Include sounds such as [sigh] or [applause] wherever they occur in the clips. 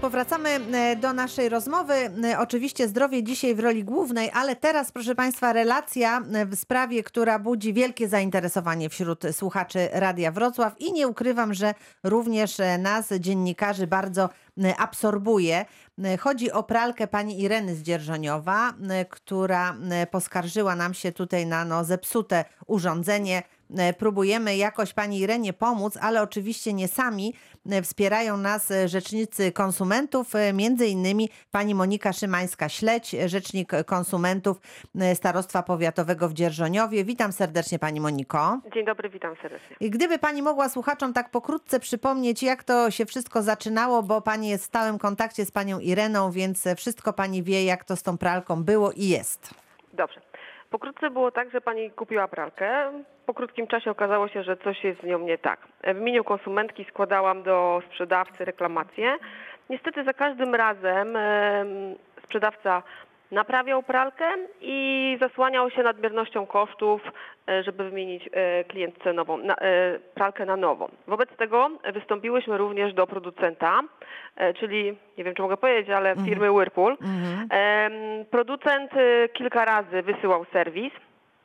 Powracamy e, do naszej rozmowy. E, Oczywiście zdrowie dzisiaj w roli głównej, ale teraz, proszę Państwa, relacja e, w sprawie, która budzi wielkie zainteresowanie wśród słuchaczy Radia Wrocław i nie ukrywam, że również nas, dziennikarzy, bardzo absorbuje. Chodzi o pralkę pani Ireny z Dzierżoniowa, która poskarżyła nam się tutaj na no, zepsute urządzenie. E, Próbujemy jakoś pani Irenie pomóc, ale oczywiście nie sami. E, Wspierają nas e, rzecznicy konsumentów, między innymi pani Monika Szymańska-Śledź, e, rzecznik konsumentów Starostwa Powiatowego w Dzierżoniowie. Witam serdecznie pani Moniko. Dzień dobry, witam serdecznie. I Gdyby pani mogła słuchaczom tak pokrótce przypomnieć, jak to się wszystko zaczynało, bo pani jest w stałym kontakcie z panią Ireną, więc wszystko pani wie, jak to z tą pralką było i jest. Dobrze. Pokrótce było tak, że pani kupiła pralkę. Po krótkim czasie okazało się, że coś jest z nią nie tak. W imieniu konsumentki składałam do sprzedawcy reklamację. Niestety za każdym razem em, sprzedawca naprawiał pralkę i zasłaniał się nadmiernością kosztów, e, żeby wymienić e, klientce nową, na, e, pralkę na nową. Wobec tego wystąpiłyśmy również do producenta, czyli nie wiem czy mogę powiedzieć, ale firmy Whirlpool. Mhm. Producent kilka razy wysyłał serwis.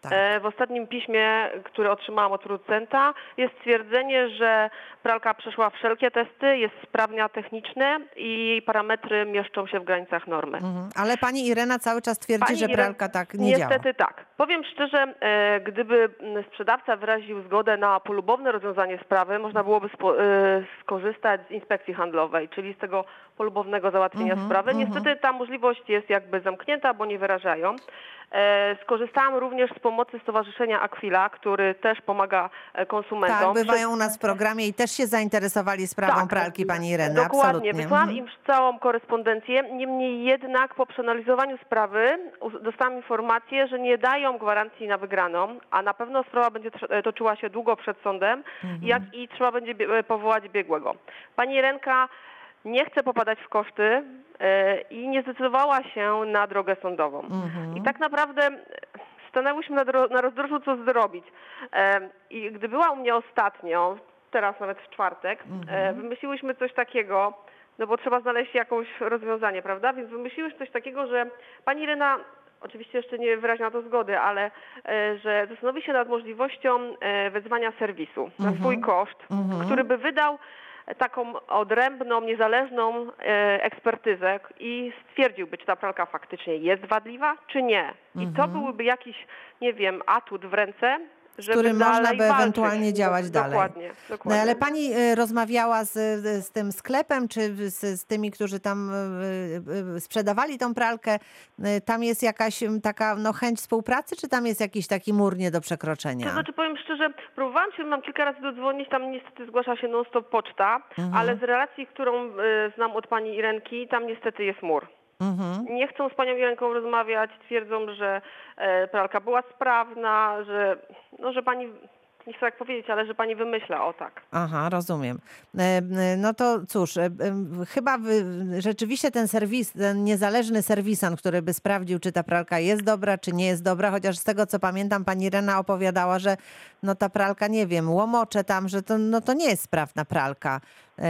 Tak. E, W ostatnim piśmie, które otrzymałam od producenta, jest stwierdzenie, że pralka przeszła wszelkie testy, jest sprawna technicznie i jej parametry mieszczą się w granicach normy. Mhm. Ale pani Irena cały czas twierdzi, Pani że pralka tak nie działa. Niestety tak. Powiem szczerze, e, gdyby sprzedawca wyraził zgodę na polubowne rozwiązanie sprawy, można byłoby e, skorzystać z inspekcji handlowej, czyli z tego polubownego załatwienia Mhm, sprawy. mhm. Niestety ta możliwość jest jakby zamknięta, bo nie wyrażają. Skorzystałam również z pomocy Stowarzyszenia Aquila, który też pomaga e, konsumentom. Tak, bywają u nas w programie i też się zainteresowali sprawą Tak. pralki pani Ireny. Dokładnie, Absolutnie. wysłałam Mhm. im całą korespondencję. Niemniej jednak po przeanalizowaniu sprawy dostałam informację, że nie dają gwarancji na wygraną, a na pewno sprawa będzie e, toczyła się długo przed sądem, Mhm. jak i trzeba będzie e, powołać biegłego. Pani Renka nie chce popadać w koszty i nie zdecydowała się na drogę sądową. Mhm. I tak naprawdę stanęłyśmy na, na rozdrożu, co zrobić. I gdy była u mnie ostatnio, teraz nawet w czwartek, e, wymyśliłyśmy coś takiego, no bo trzeba znaleźć jakieś rozwiązanie, prawda? Więc wymyśliłyśmy coś takiego, że pani Irena, oczywiście jeszcze nie wyraziła to zgody, ale e, że zastanowi się nad możliwością e, wezwania serwisu na swój koszt, który by wydał taką odrębną, niezależną e, ekspertyzę i stwierdziłby, czy ta pralka faktycznie jest wadliwa, czy nie. I to byłyby jakiś, nie wiem, atut w ręce, żeby dalej można by walczyć. ewentualnie działać dalej. Dokładnie, No, dokładnie. ale pani y, rozmawiała z, z tym sklepem, czy z, z tymi, którzy tam y, y, sprzedawali tą pralkę? Tam jest jakaś taka no, chęć współpracy, czy tam jest jakiś taki mur nie do przekroczenia? To znaczy powiem szczerze, próbowałam się mam kilka razy dodzwonić, tam niestety zgłasza się non-stop poczta, Mhm. ale z relacji, którą znam od pani Irenki, tam niestety jest mur. Mhm. Nie chcą z panią Irenką rozmawiać, twierdzą, że e, pralka była sprawna, że, no, że pani, nie chcę tak powiedzieć, ale że pani wymyśla, o tak. Aha, rozumiem. E, e, No to cóż, e, chyba rzeczywiście ten serwis, ten niezależny serwisant, który by sprawdził, czy ta pralka jest dobra, czy nie jest dobra, chociaż z tego co pamiętam, pani Rena opowiadała, że no ta pralka, nie wiem, łomocze tam, że to, no to nie jest sprawna pralka,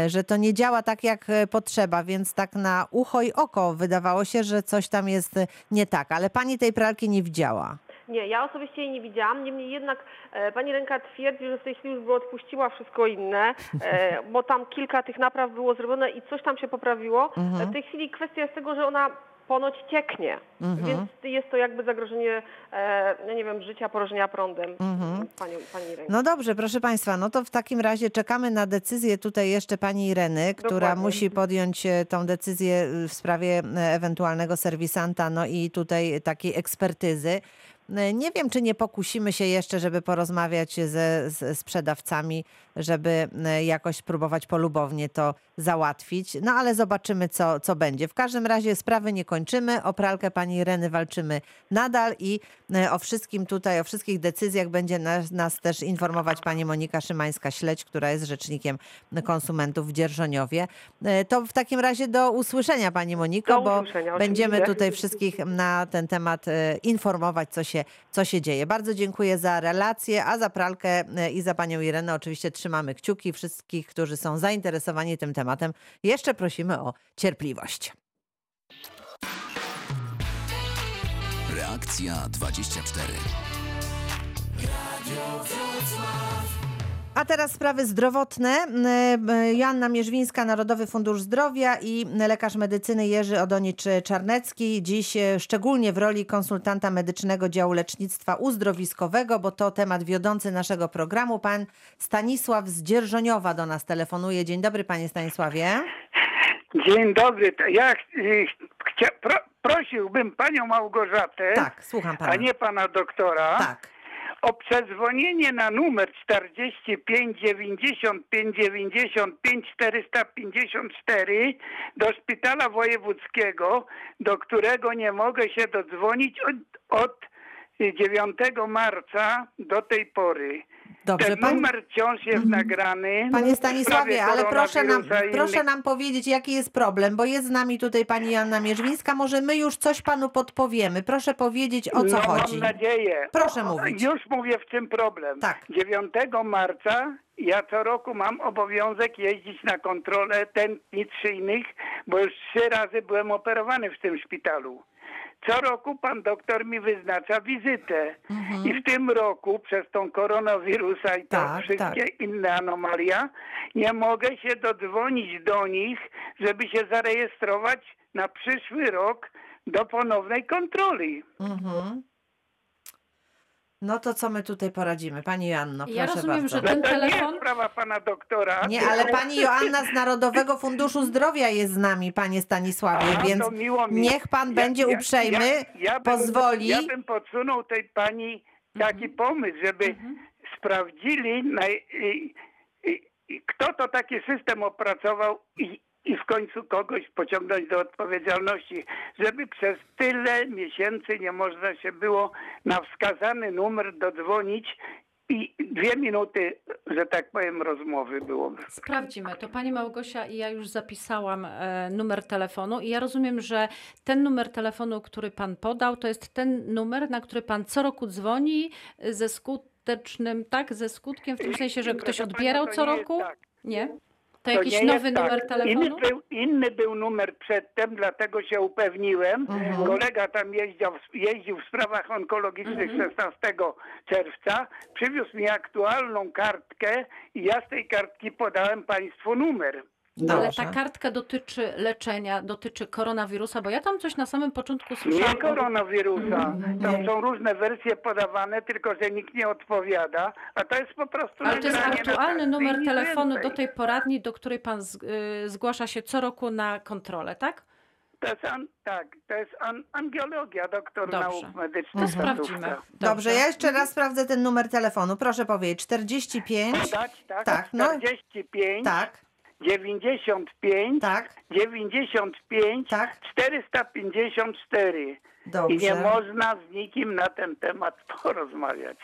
że to nie działa tak jak potrzeba, więc tak na ucho i oko wydawało się, że coś tam jest nie tak, ale pani tej pralki nie widziała. Nie, ja osobiście jej nie widziałam, niemniej jednak e, pani Ręka twierdzi, że w tej chwili już by odpuściła wszystko inne, e, [laughs] bo tam kilka tych napraw było zrobione i coś tam się poprawiło. E, W tej chwili kwestia jest tego, że ona ponoć cieknie, więc jest to jakby zagrożenie, e, nie wiem, życia, porażenia prądem pani, pani Ręki. No dobrze, proszę Państwa, no to w takim razie czekamy na decyzję tutaj jeszcze pani Ireny, która Dokładnie. musi podjąć e, tą decyzję e, w sprawie ewentualnego serwisanta, no i tutaj takiej ekspertyzy. E, Nie wiem, czy nie pokusimy się jeszcze, żeby porozmawiać ze sprzedawcami, żeby e, jakoś próbować polubownie to załatwić. No ale zobaczymy, co, co będzie. W każdym razie sprawy nie kończymy. O pralkę pani Ireny walczymy nadal i e, o wszystkim tutaj, o wszystkich decyzjach będzie nas, nas też informować pani Monika Szymańska-Śledź, która jest rzecznikiem konsumentów w Dzierżoniowie. To w takim razie do usłyszenia pani Moniko, Do bo będziemy tutaj wszystkich na ten temat informować, co się się, co się dzieje. Bardzo dziękuję za relację, a za pralkę e, i za panią Irenę oczywiście trzymamy kciuki. Wszystkich, którzy są zainteresowani tym tematem, jeszcze prosimy o cierpliwość. Reakcja 24. A teraz sprawy zdrowotne. E, Joanna Mierzwińska, Narodowy Fundusz Zdrowia i lekarz medycyny Jerzy Odonicz-Czarnecki. Dziś e, szczególnie w roli konsultanta medycznego działu lecznictwa uzdrowiskowego, bo to temat wiodący naszego programu. Pan Stanisław z Dzierżoniowa do nas telefonuje. Dzień dobry panie Stanisławie. Dzień dobry. Ja ch- chcia, pro, prosiłbym panią Małgorzatę, Tak, słucham pana. a nie pana doktora, Tak. O przedzwonienie na numer 45 95 95 454 do szpitala wojewódzkiego, do którego nie mogę się dodzwonić od, od 9 marca do tej pory. Dobrze, Ten pan, numer wciąż jest nagrany. panie Stanisławie, ale proszę nam, proszę nam powiedzieć, jaki jest problem, bo jest z nami tutaj pani Joanna Mierzwińska. Może my już coś panu podpowiemy. Proszę powiedzieć, o co no, chodzi. Mam nadzieję. Proszę mówić. Już mówię w czym problem. Tak. 9 marca ja co roku mam obowiązek jeździć na kontrolę tętnic szyjnych, bo już trzy razy byłem operowany w tym szpitalu. Co roku pan doktor mi wyznacza wizytę. I w tym roku przez tą koronawirusa i to Mhm. Tak, wszystkie inne anomalia nie mogę się dodzwonić do nich, żeby się zarejestrować na przyszły rok do ponownej kontroli. Mhm. No to co my tutaj poradzimy? Pani Joanno, Ja proszę rozumiem, bardzo. że ten to nie telefon- jest sprawa pana doktora. Nie, ale pani Joanna z Narodowego Funduszu Zdrowia jest z nami, panie Stanisławie, Aha, więc to miło mi. niech pan będzie uprzejmy, bym- pozwoli. Ja bym podsunął tej pani taki pomysł, żeby sprawdzili, na, i, i, i, kto to taki system opracował i, i w końcu kogoś pociągnąć do odpowiedzialności, żeby przez tyle miesięcy nie można się było na wskazany numer dodzwonić i dwie minuty, że tak powiem, rozmowy byłoby. Sprawdzimy. To pani Małgosia i ja już zapisałam e, numer telefonu i ja rozumiem, że ten numer telefonu, który pan podał, to jest ten numer, na który pan co roku dzwoni ze skutecznym, tak, ze skutkiem w tym sensie, że ktoś odbierał co roku? tak. Nie? To, jakiś nie nowy jest tak. numer telefonu? Inny był, inny był numer przedtem, dlatego się upewniłem. Mhm. Kolega tam jeździł, jeździł w sprawach onkologicznych Mhm. 16 czerwca. Przywiózł mi aktualną kartkę i ja z tej kartki podałem państwu numer. Ale Dobrze. ta kartka dotyczy leczenia, dotyczy koronawirusa, bo ja tam coś na samym początku Nie słyszałam. o- koronawirusa. Mhm. Tam są różne wersje podawane, tylko że nikt nie odpowiada, a to jest po prostu Ale to jest aktualny numer telefonu do tej poradni, do której pan z, y, zgłasza się co roku na kontrolę, tak? To jest an, tak, to jest an, angiologia, doktor Dobrze. nauk medycznych. To sprawdzimy. Placówka. Dobrze, ja jeszcze raz sprawdzę ten numer telefonu. Proszę powiedzieć, 45, Podać, tak? Tak, no. 45, tak, 95, tak, 95, tak, 454. I nie dobrze. można z nikim na ten temat [laughs] porozmawiać.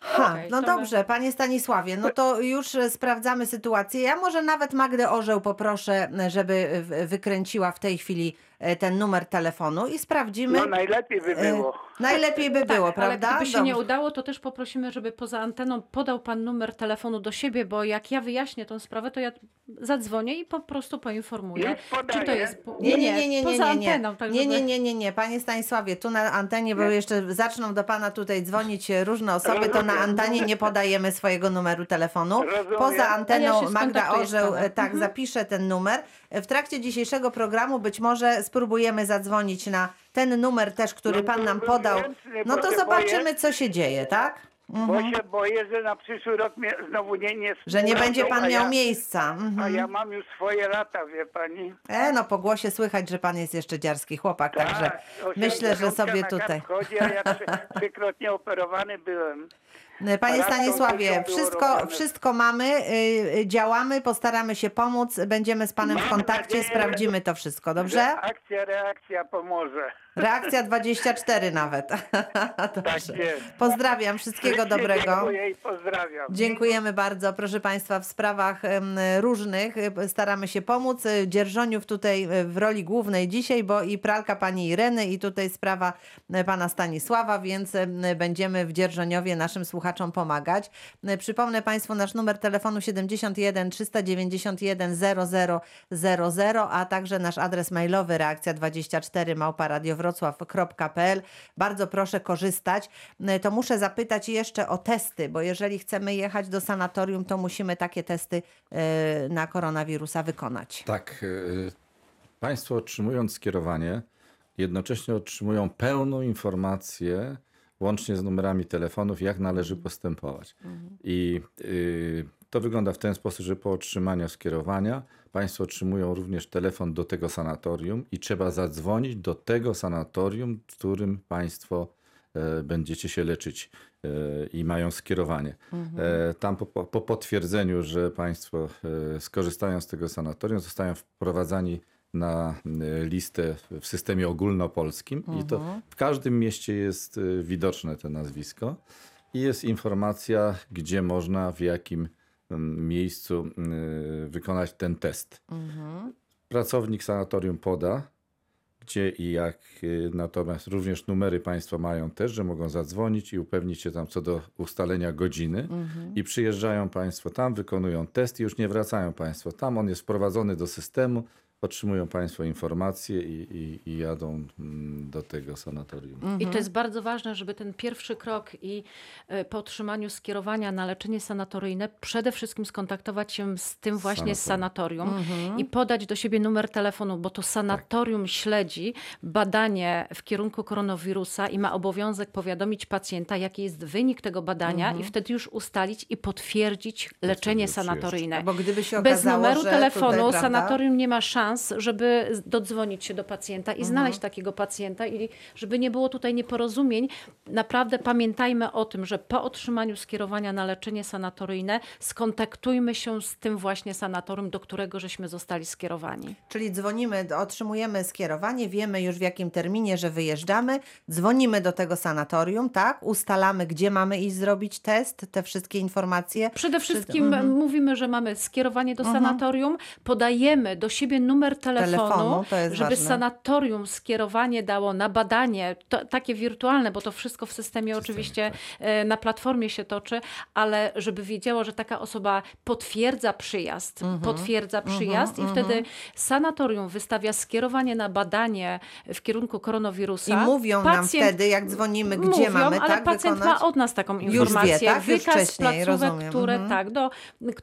Ha, Okej, no to my- dobrze, panie Stanisławie, no to już e, sprawdzamy sytuację. Ja może nawet Magdę Orzeł poproszę, e, żeby wykręciła w tej chwili ten numer telefonu i sprawdzimy. No najlepiej by e, było. Najlepiej by było, tak, prawda? Ale gdyby się nie Dobrze. udało, to też poprosimy, żeby poza anteną podał pan numer telefonu do siebie, bo jak ja wyjaśnię tą sprawę, to ja zadzwonię i po prostu poinformuję. Czy to jest. Nie, nie, nie, nie, nie, poza nie, nie. anteną, tak nie, nie, nie, nie, nie, panie Stanisławie, tu na antenie, bo Nie. jeszcze zaczną do pana tutaj dzwonić e, różne osoby, to na antenie nie podajemy swojego numeru telefonu. Rozumiem. Poza anteną Magda z Orzeł e, tak Mhm. zapisze ten numer. W trakcie dzisiejszego programu być może spróbujemy zadzwonić na ten numer też, który pan nam podał. No to zobaczymy, co się dzieje, tak? Bo Mhm. się boję, że na przyszły rok mnie znowu nie nie Że nie będzie pan a miał ja, miejsca. A Mhm. ja mam już swoje lata, wie pani. E, no po głosie słychać, że pan jest jeszcze dziarski chłopak, także Tak, myślę, że 80 sobie na tutaj. Chodzi, a ja trzy, [laughs] trzykrotnie operowany byłem. E, Panie Stanisławie, wszystko, wszystko mamy, y, y, działamy, postaramy się pomóc, będziemy z Panem w kontakcie, sprawdzimy to wszystko, dobrze? Akcja, reakcja pomoże. Reakcja 24 nawet. [laughs] Tak Dobrze. Pozdrawiam, wszystkiego dobrego. Dziękuję i pozdrawiam. Dziękujemy bardzo, proszę Państwa, w sprawach różnych y, staramy się pomóc. Dzierżoniów tutaj w roli głównej dzisiaj, bo i pralka pani Ireny i tutaj sprawa pana Stanisława, więc em, będziemy w Dzierżoniowie naszym słuchaczom pomagać. Y, Przypomnę Państwu nasz numer telefonu 71 391 0000, a także nasz adres mailowy reakcja 24 małparadiowrocław.pl. Bardzo proszę korzystać. Y, To muszę zapytać jeszcze o testy, bo jeżeli chcemy jechać do sanatorium, to musimy takie testy y, na koronawirusa wykonać. Tak. Państwo otrzymując skierowanie, jednocześnie otrzymują pełną informację, łącznie z numerami telefonów, jak należy postępować. I y, to wygląda w ten sposób, że po otrzymaniu skierowania Państwo otrzymują również telefon do tego sanatorium i trzeba zadzwonić do tego sanatorium, w którym Państwo e, będziecie się leczyć e, i mają skierowanie. E, Tam po, po po potwierdzeniu, że Państwo skorzystają z tego sanatorium, zostają wprowadzani na e, listę w systemie ogólnopolskim i to w każdym mieście jest e, widoczne to nazwisko i jest informacja, gdzie można, w jakim mm, miejscu e, wykonać ten test. Pracownik sanatorium poda, gdzie i jak. y, Natomiast również numery Państwo mają też, że mogą zadzwonić i upewnić się tam co do ustalenia godziny. I przyjeżdżają Państwo tam, wykonują test i już nie wracają Państwo tam. On jest wprowadzony do systemu, otrzymują Państwo informacje i, i, i jadą mm, do tego sanatorium. I to jest bardzo ważne, żeby ten pierwszy krok i e, po otrzymaniu skierowania na leczenie sanatoryjne przede wszystkim skontaktować się z tym właśnie z sanatorium i podać do siebie numer telefonu, bo to sanatorium śledzi badanie w kierunku koronawirusa i ma obowiązek powiadomić pacjenta, jaki jest wynik tego badania i wtedy już ustalić i potwierdzić leczenie sanatoryjne. Bo gdyby się Bez okazało, numeru że telefonu tutaj, sanatorium nie ma szans, żeby z- dodzwonić się do pacjenta i znaleźć takiego pacjenta i żeby nie było tutaj nieporozumień. Naprawdę pamiętajmy o tym, że po otrzymaniu skierowania na leczenie sanatoryjne skontaktujmy się z tym właśnie sanatorium, do którego żeśmy zostali skierowani. Czyli dzwonimy, otrzymujemy skierowanie, wiemy już w jakim terminie, że wyjeżdżamy, dzwonimy do tego sanatorium, tak? Ustalamy, gdzie mamy iść zrobić test, te wszystkie informacje. Przede wszystkim Mhm. mówimy, że mamy skierowanie do sanatorium, podajemy do siebie numer telefonu, Telefonu, jest żeby ważne. sanatorium skierowanie dało na badanie, to, takie wirtualne, bo to wszystko w systemie oczywiście e, na platformie się toczy, ale żeby wiedziało, że taka osoba potwierdza przyjazd, Mhm. potwierdza przyjazd i wtedy sanatorium wystawia skierowanie na badanie w kierunku koronawirusa. I mówią nam Pacjent- wtedy, jak dzwonimy, gdzie Mówią, mamy ale tak pacjent wykonać. ma od nas taką Już informację. wie, tak? Już Wykaz wcześniej, placówek, rozumiem. które Mhm. tak, do,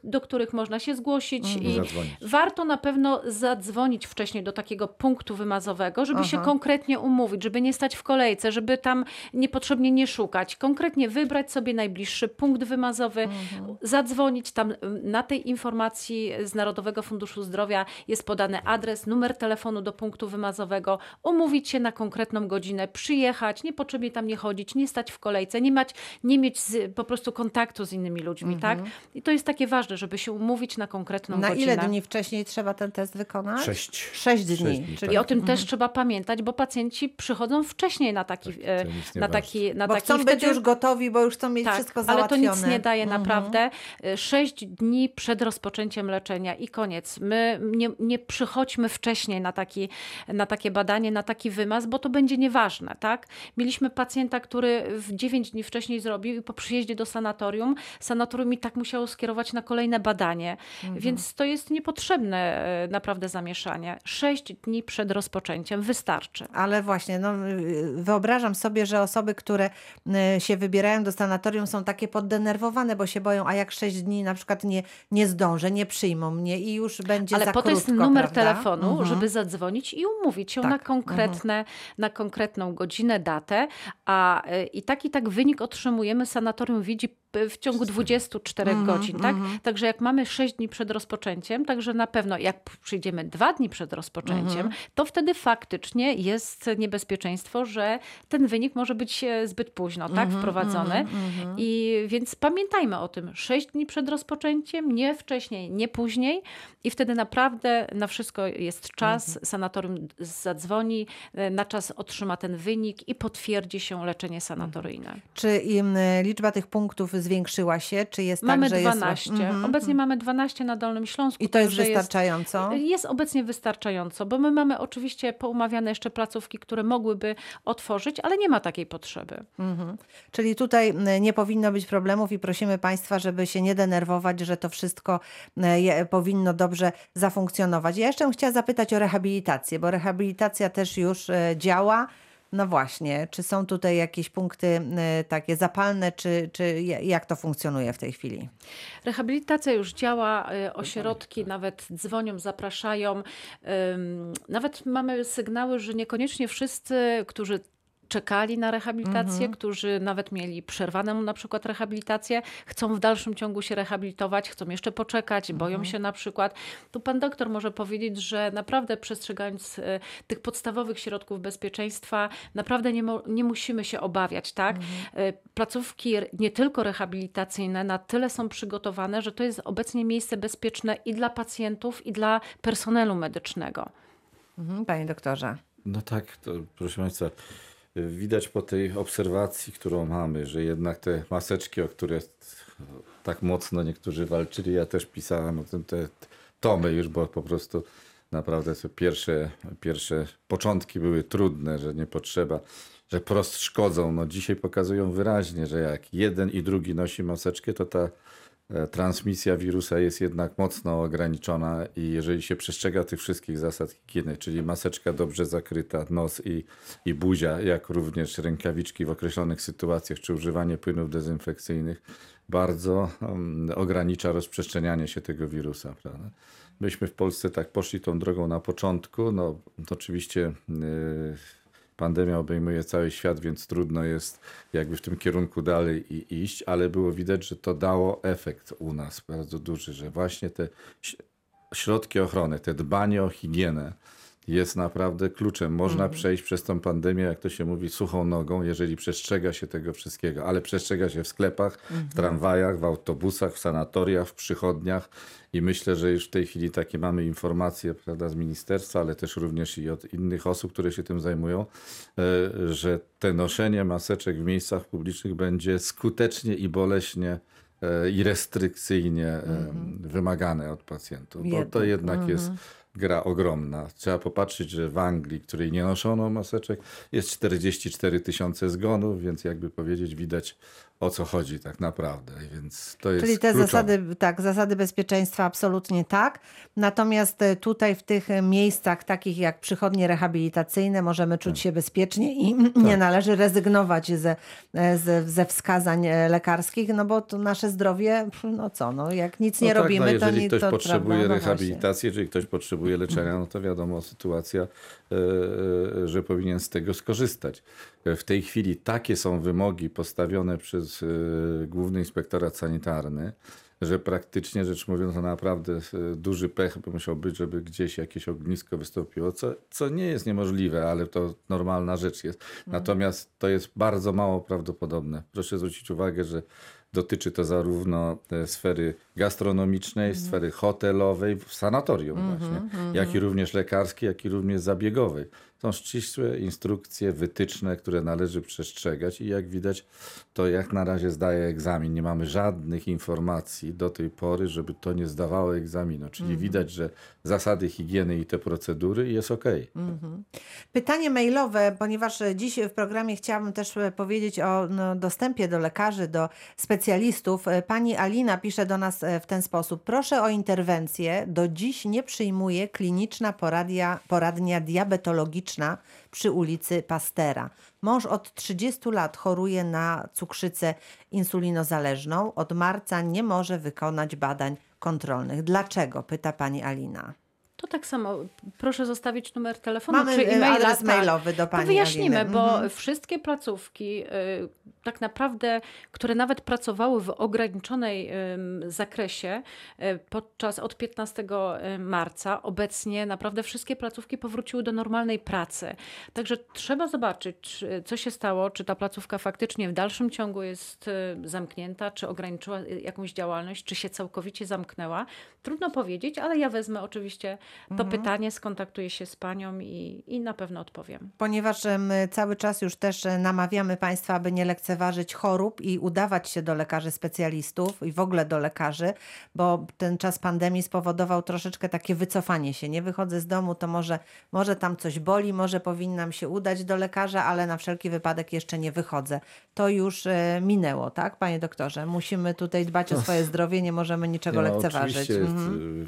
do których można się zgłosić i Zadzwonić. warto na pewno zadzwonić wcześniej do takiego punktu wymazowego, żeby się Aha. konkretnie umówić, żeby nie stać w kolejce, żeby tam niepotrzebnie nie szukać. Konkretnie wybrać sobie najbliższy punkt wymazowy, Mhm. zadzwonić tam y, na tej informacji z Narodowego Funduszu Zdrowia jest podany adres, numer telefonu do punktu wymazowego, umówić się na konkretną godzinę, przyjechać, niepotrzebnie tam nie chodzić, nie stać w kolejce, nie, mać, nie mieć z, po prostu kontaktu z innymi ludźmi, tak? I to jest takie ważne, żeby się umówić na konkretną Mhm. Na godzinę. ile dni wcześniej trzeba ten test wykonać? Sześć. Sześć dni. Sześć dni, czyli I o tym też trzeba pamiętać, bo pacjenci przychodzą wcześniej na taki, Tak, e, na taki, na Bo taki chcą być wtedy- już gotowi, bo już chcą mieć tak, wszystko ale to załatwione. nic nie daje Mhm. naprawdę. Y, Sześć dni przed rozpoczęciem leczenia i koniec. My nie, nie przychodźmy wcześniej na, taki, na takie badanie, na taki wymaz, bo to będzie nieważne. Tak? Mieliśmy pacjenta, który w 9 dni wcześniej zrobił i po przyjeździe do sanatorium, sanatorium i tak musiało skierować na kolejne badanie. Mhm. Więc to jest niepotrzebne e, naprawdę zamieszanie. Sześć dni przed rozpoczęciem wystarczy. Ale właśnie, no, y, wyobrażam sobie, że osoby, które y, się wybierają do sanatorium są takie poddenerwowane, bo się boją, a jak sześć dni na przykład nie, nie zdążę, nie przyjmą mnie i już będzie Ale za po to jest numer prawda? telefonu, Mhm. żeby zadzwonić i umówić się Tak. na, konkretne, na konkretną godzinę, datę. A y, i tak i tak wynik otrzymujemy. Sanatorium widzi w ciągu 24 Mhm, godzin, tak? Także jak mamy 6 dni przed rozpoczęciem, także na pewno jak przyjdziemy 2 dni przed rozpoczęciem, Mhm. to wtedy faktycznie jest niebezpieczeństwo, że ten wynik może być e, zbyt późno, tak? Mhm, Wprowadzony. I więc pamiętajmy o tym. 6 dni przed rozpoczęciem, nie wcześniej, nie później i wtedy naprawdę na wszystko jest czas. Mhm. Sanatorium zadzwoni, e, na czas otrzyma ten wynik i potwierdzi się leczenie sanatoryjne. Czy im, y, liczba tych punktów zwiększyła się? Czy jest Mamy tak, że 12. jest... Mhm, Obecnie mamy 12 na Dolnym Śląsku. I to jest wystarczająco? Jest obecnie wystarczająco, bo my mamy oczywiście poumawiane jeszcze placówki, które mogłyby otworzyć, ale nie ma takiej potrzeby. Mhm. Czyli tutaj nie powinno być problemów i prosimy Państwa, żeby się nie denerwować, że to wszystko je- powinno dobrze zafunkcjonować. Ja jeszcze bym chciała zapytać o rehabilitację, bo rehabilitacja też już y, działa. No właśnie, czy są tutaj jakieś punkty y, takie zapalne, czy, czy ja- jak to funkcjonuje w tej chwili? Rehabilitacja już działa, y, ośrodki nawet dzwonią, zapraszają. Nawet mamy sygnały, że niekoniecznie wszyscy, którzy czekali na rehabilitację, którzy nawet mieli przerwaną na przykład rehabilitację, chcą w dalszym ciągu się rehabilitować, chcą jeszcze poczekać, boją się na przykład. Tu pan doktor może powiedzieć, że naprawdę przestrzegając y, tych podstawowych środków bezpieczeństwa, naprawdę nie, nie musimy się obawiać, tak? Y, Placówki nie tylko rehabilitacyjne na tyle są przygotowane, że to jest obecnie miejsce bezpieczne i dla pacjentów, i dla personelu medycznego. Mhm, Panie doktorze. No tak, to, proszę Państwa, widać po tej obserwacji, którą mamy, że jednak te maseczki, o które tak mocno niektórzy walczyli, ja też pisałem o tym te tomy już, bo po prostu naprawdę te pierwsze, pierwsze początki były trudne, że nie potrzeba, że prost szkodzą. No dzisiaj pokazują wyraźnie, że jak jeden i drugi nosi maseczkę, to ta transmisja wirusa jest jednak mocno ograniczona i jeżeli się przestrzega tych wszystkich zasad higieny, czyli maseczka dobrze zakryta, nos i, i buzia, jak również rękawiczki w określonych sytuacjach, czy używanie płynów dezynfekcyjnych, bardzo um, ogranicza rozprzestrzenianie się tego wirusa. Prawda? Myśmy w Polsce tak poszli tą drogą na początku. No, oczywiście yy, pandemia obejmuje cały świat, więc trudno jest jakby w tym kierunku dalej i, iść, ale było widać, że to dało efekt u nas bardzo duży, że właśnie te środki ochrony, te dbanie o higienę jest naprawdę kluczem. Można przejść przez tą pandemię, jak to się mówi, suchą nogą, jeżeli przestrzega się tego wszystkiego, ale przestrzega się w sklepach, w tramwajach, w autobusach, w sanatoriach, w przychodniach i myślę, że już w tej chwili takie mamy informacje prawda, z ministerstwa, ale też również i od innych osób, które się tym zajmują, e, że te noszenie maseczek w miejscach publicznych będzie skutecznie i boleśnie e, i restrykcyjnie e, wymagane od pacjentów, bo to Jednak. jednak jest gra ogromna. Trzeba popatrzeć, że w Anglii, której nie noszono maseczek, jest 44 tysiące zgonów, więc jakby powiedzieć, widać o co chodzi tak naprawdę. Więc to jest Czyli te kluczowe. zasady, tak, zasady bezpieczeństwa absolutnie tak. Natomiast e, tutaj w tych e, miejscach takich jak przychodnie rehabilitacyjne możemy czuć się bezpiecznie i [clears throat] nie należy rezygnować ze, e, ze, ze wskazań lekarskich, no bo to nasze zdrowie, no co, no jak nic nie no tak, robimy, no to jeżeli nic ktoś to potrzebuje prawda, no rehabilitacji, jeżeli ktoś potrzebuje leczenia, no to wiadomo sytuacja, że powinien z tego skorzystać. E, W tej chwili takie są wymogi postawione przez e, Główny Inspektorat Sanitarny, że praktycznie rzecz mówiąc, to naprawdę e, duży pech by musiał być, żeby gdzieś jakieś ognisko wystąpiło, co, co nie jest niemożliwe, ale to normalna rzecz jest. Natomiast to jest bardzo mało prawdopodobne. Proszę zwrócić uwagę, że dotyczy to zarówno sfery gastronomicznej, sfery hotelowej, w sanatorium właśnie, jak i również lekarskiej, jak i również zabiegowej. Są ścisłe instrukcje, wytyczne, które należy przestrzegać i jak widać, to jak na razie zdaje egzamin. Nie mamy żadnych informacji do tej pory, żeby to nie zdawało egzaminu. Czyli widać, że zasady higieny i te procedury jest ok. Pytanie mailowe, ponieważ dziś w programie chciałabym też e, powiedzieć o no, dostępie do lekarzy, do specjalistów. E, Pani Alina pisze do nas e, w ten sposób. Proszę o interwencję. Do dziś nie przyjmuje kliniczna poradia, poradnia diabetologiczna przy ulicy Pastera. Mąż od 30 lat choruje na cukrzycę insulinozależną. Od marca nie może wykonać badań kontrolnych. Dlaczego? Pyta pani Alina. To tak samo. Proszę zostawić numer telefonu Mamy czy e, e-maila. adres tak. mailowy do pani To wyjaśnimy, Aliny. bo Mhm. wszystkie placówki, y, tak naprawdę, które nawet pracowały w ograniczonej zakresie e, podczas od 15 marca, obecnie naprawdę wszystkie placówki powróciły do normalnej pracy. Także trzeba zobaczyć, czy- co się stało, czy ta placówka faktycznie w dalszym ciągu jest e, zamknięta, czy ograniczyła e, jakąś działalność, czy się całkowicie zamknęła. Trudno powiedzieć, ale ja wezmę oczywiście to pytanie, skontaktuję się z panią i, i na pewno odpowiem. Ponieważ e, my cały czas już też e, namawiamy Państwa, aby nie lekceważyć chorób i udawać się do lekarzy specjalistów i w ogóle do lekarzy, bo ten czas pandemii spowodował troszeczkę takie wycofanie się. Nie wychodzę z domu, to może, może tam coś boli, może powinnam się udać do lekarza, ale na wszelki wypadek jeszcze nie wychodzę. To już e, minęło, tak, panie doktorze? Musimy tutaj dbać o swoje zdrowie, nie możemy niczego no, lekceważyć. Oczywiście, Mhm. y,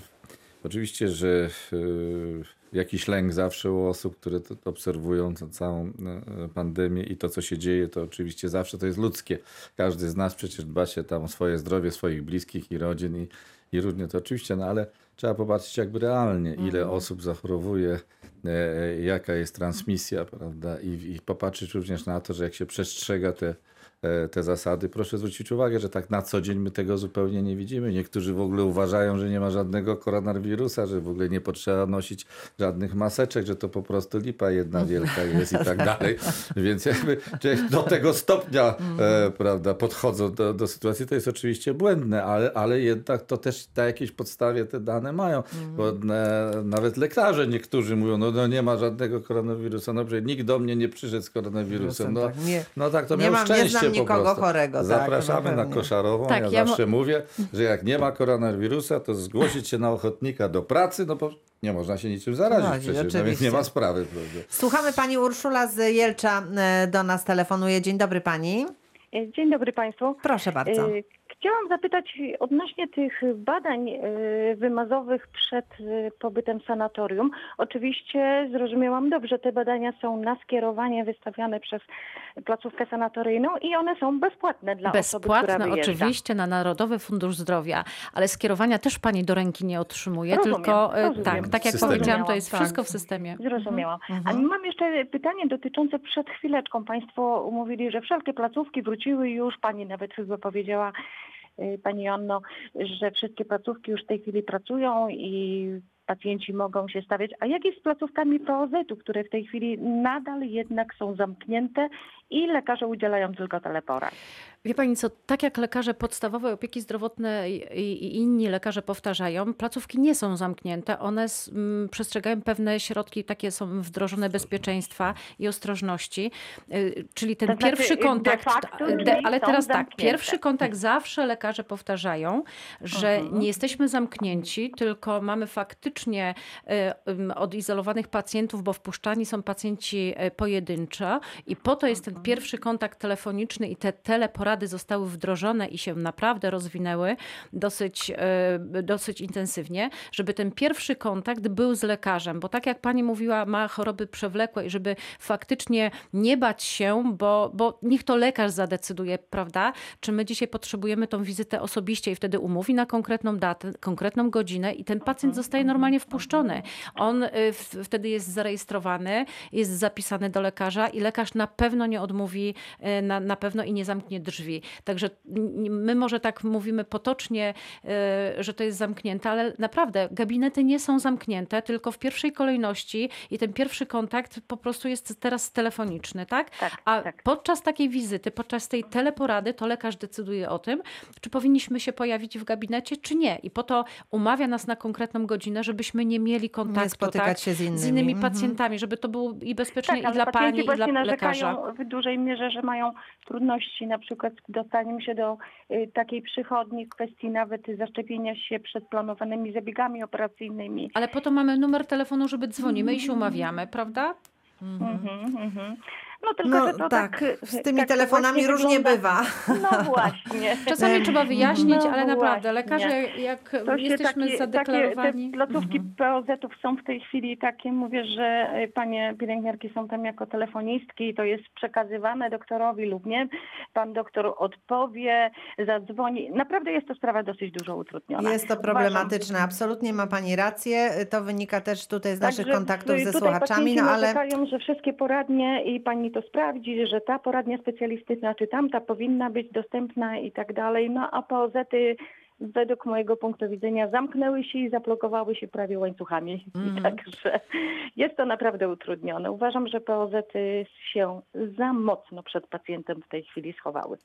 oczywiście, że y, jakiś lęk zawsze u osób, które to obserwują tę całą y, pandemię i to, co się dzieje, to oczywiście zawsze to jest ludzkie. Każdy z nas przecież dba się tam o swoje zdrowie, swoich bliskich i rodzin i, i różnie to oczywiście, no ale trzeba popatrzeć jakby realnie, ile osób zachorowuje, e, jaka jest transmisja, prawda, I, i popatrzeć również na to, że jak się przestrzega te e, te zasady. Proszę zwrócić uwagę, że tak na co dzień my tego zupełnie nie widzimy. Niektórzy w ogóle uważają, że nie ma żadnego koronawirusa, że w ogóle nie potrzeba nosić żadnych maseczek, że to po prostu lipa jedna wielka jest i tak dalej. Więc jakby do tego stopnia e, prawda, podchodzą do, do sytuacji, to jest oczywiście błędne, ale, ale jednak to też na jakiejś podstawie te dane mają. Bo e, nawet lekarze niektórzy mówią, no, no nie ma żadnego koronawirusa. No przecież nikt do mnie nie przyszedł z koronawirusem. No, Tak, no tak, to nie miał szczęście po nikogo chorego, tak, Zapraszamy no na koszarową. Tak, ja, ja mo- zawsze mówię, że jak nie ma koronawirusa, to zgłosić się na ochotnika do pracy, no bo nie można się niczym zarazić przecież, no więc oczywiście. nie ma sprawy. Prawda? Słuchamy pani Urszula z Jelcza e, do nas telefonuje. Dzień dobry pani. E, Dzień dobry Państwu. Proszę bardzo. Chciałam zapytać odnośnie tych badań e, wymazowych przed e, pobytem w sanatorium. Oczywiście zrozumiałam dobrze, te badania są na skierowanie wystawiane przez placówkę sanatoryjną i one są bezpłatne dla osoby, Bezpłatne która wyjeżdża. oczywiście na Narodowy Fundusz Zdrowia, ale skierowania też pani do ręki nie otrzymuje, Rozumiem, tylko e, rozumiem. tak, tak jak powiedziałam, to jest Tak. wszystko w systemie. Zrozumiałam. Mhm. A mam jeszcze pytanie dotyczące przed chwileczką. Państwo mówili, że wszelkie placówki wróciły już. Pani nawet chyba powiedziała, Pani Joanno, że wszystkie placówki już w tej chwili pracują i pacjenci mogą się stawiać. A jak jest z placówkami POZ-u, które w tej chwili nadal jednak są zamknięte i lekarze udzielają tylko teleporad? Wie pani co, tak jak lekarze podstawowej opieki zdrowotnej i, inni lekarze powtarzają, placówki nie są zamknięte, one przestrzegają pewne środki, takie są wdrożone bezpieczeństwa i ostrożności, Y, czyli ten To znaczy, pierwszy de kontakt, facto de, ale teraz tak, zamknięte. pierwszy kontakt zawsze lekarze powtarzają, że Mhm. nie jesteśmy zamknięci, tylko mamy faktycznie y, odizolowanych pacjentów, bo wpuszczani są pacjenci y, pojedynczo i po to jest ten pierwszy kontakt telefoniczny i te teleporady zostały wdrożone i się naprawdę rozwinęły dosyć, y, dosyć intensywnie, żeby ten pierwszy kontakt był z lekarzem, bo tak jak pani mówiła, ma choroby przewlekłe i żeby faktycznie nie bać się, bo, bo niech to lekarz zadecyduje, prawda, czy my dzisiaj potrzebujemy tą wizytę osobiście i wtedy umówi na konkretną datę, konkretną godzinę i ten pacjent zostaje normalnie wpuszczony. On w, wtedy jest zarejestrowany, jest zapisany do lekarza i lekarz na pewno nie odmówi, y, na, na pewno i nie zamknie drzwi. Także n- my może tak mówimy potocznie, y, że to jest zamknięte, ale naprawdę gabinety nie są zamknięte, tylko w pierwszej kolejności i ten pierwszy kontakt po prostu jest teraz telefoniczny, tak? Tak, A tak. podczas takiej wizyty, podczas tej teleporady, to lekarz decyduje o tym, czy powinniśmy się pojawić w gabinecie, czy nie. I po to umawia nas na konkretną godzinę, żebyśmy nie mieli kontaktu spotykać tak, się z innymi. z innymi Mhm. pacjentami, żeby to było i bezpiecznie Tak, i dla pani, i dla lekarza. w dużej mierze, że mają trudności na przykład z dostaniem się do y, takiej przychodni w kwestii nawet zaszczepienia się przed planowanymi zabiegami operacyjnymi. Ale po to mamy numer telefonu, żeby dzwonimy i się umawiamy, prawda? Mhm, mhm. No tylko, No że to tak, tak, z tymi tak telefonami różnie wygląda. bywa. No właśnie. [laughs] Czasami trzeba wyjaśnić, No ale naprawdę właśnie. lekarze, jak To jesteśmy takie, zadeklarowani... Takie, te placówki Mhm. POZ-ów są w tej chwili takie, mówię, że y, panie pielęgniarki są tam jako telefonistki i to jest przekazywane doktorowi lub nie. Pan doktor odpowie, zadzwoni. Naprawdę jest to sprawa dosyć dużo utrudniona. Jest to Uważam- problematyczne. Absolutnie ma pani rację. To wynika też tutaj z naszych Także kontaktów ze słuchaczami, no ale narzekają, że wszystkie poradnie i pani to sprawdzić, że ta poradnia specjalistyczna czy tamta powinna być dostępna i tak dalej. No a POZ-y według mojego punktu widzenia zamknęły się i zablokowały się prawie łańcuchami. [laughs] Także jest to naprawdę utrudnione. Uważam, że POZ-y się za mocno przed pacjentem w tej chwili schowały.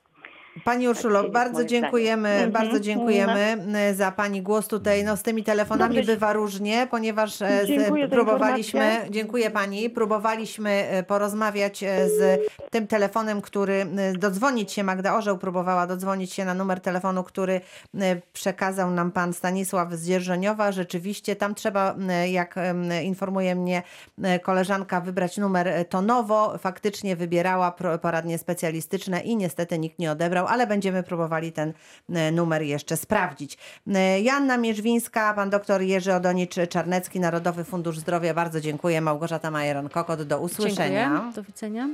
Pani Urszulo, jest bardzo dziękujemy, Mhm. bardzo dziękujemy y, za Pani głos tutaj. No z tymi telefonami bywa różnie, ponieważ e, z, Dziękuję próbowaliśmy, dziękuję Pani, próbowaliśmy e, porozmawiać e, z tym telefonem, który e, dodzwonić się, Magda Orzeł próbowała dodzwonić się na numer telefonu, który e, przekazał nam Pan Stanisław z Dzierżoniowa. Rzeczywiście tam trzeba, e, jak informuje mnie e, koleżanka, wybrać numer e, tonowo. Faktycznie wybierała poradnie specjalistyczne i niestety nikt nie odebrał, ale będziemy próbowali ten e, numer jeszcze sprawdzić. E, Joanna Mierzwińska, pan doktor Jerzy Odonicz-Czarnecki, Narodowy Fundusz Zdrowia. Bardzo dziękuję. Małgorzata Majeron-Kokot. Do usłyszenia. Dziękuję. Do widzenia.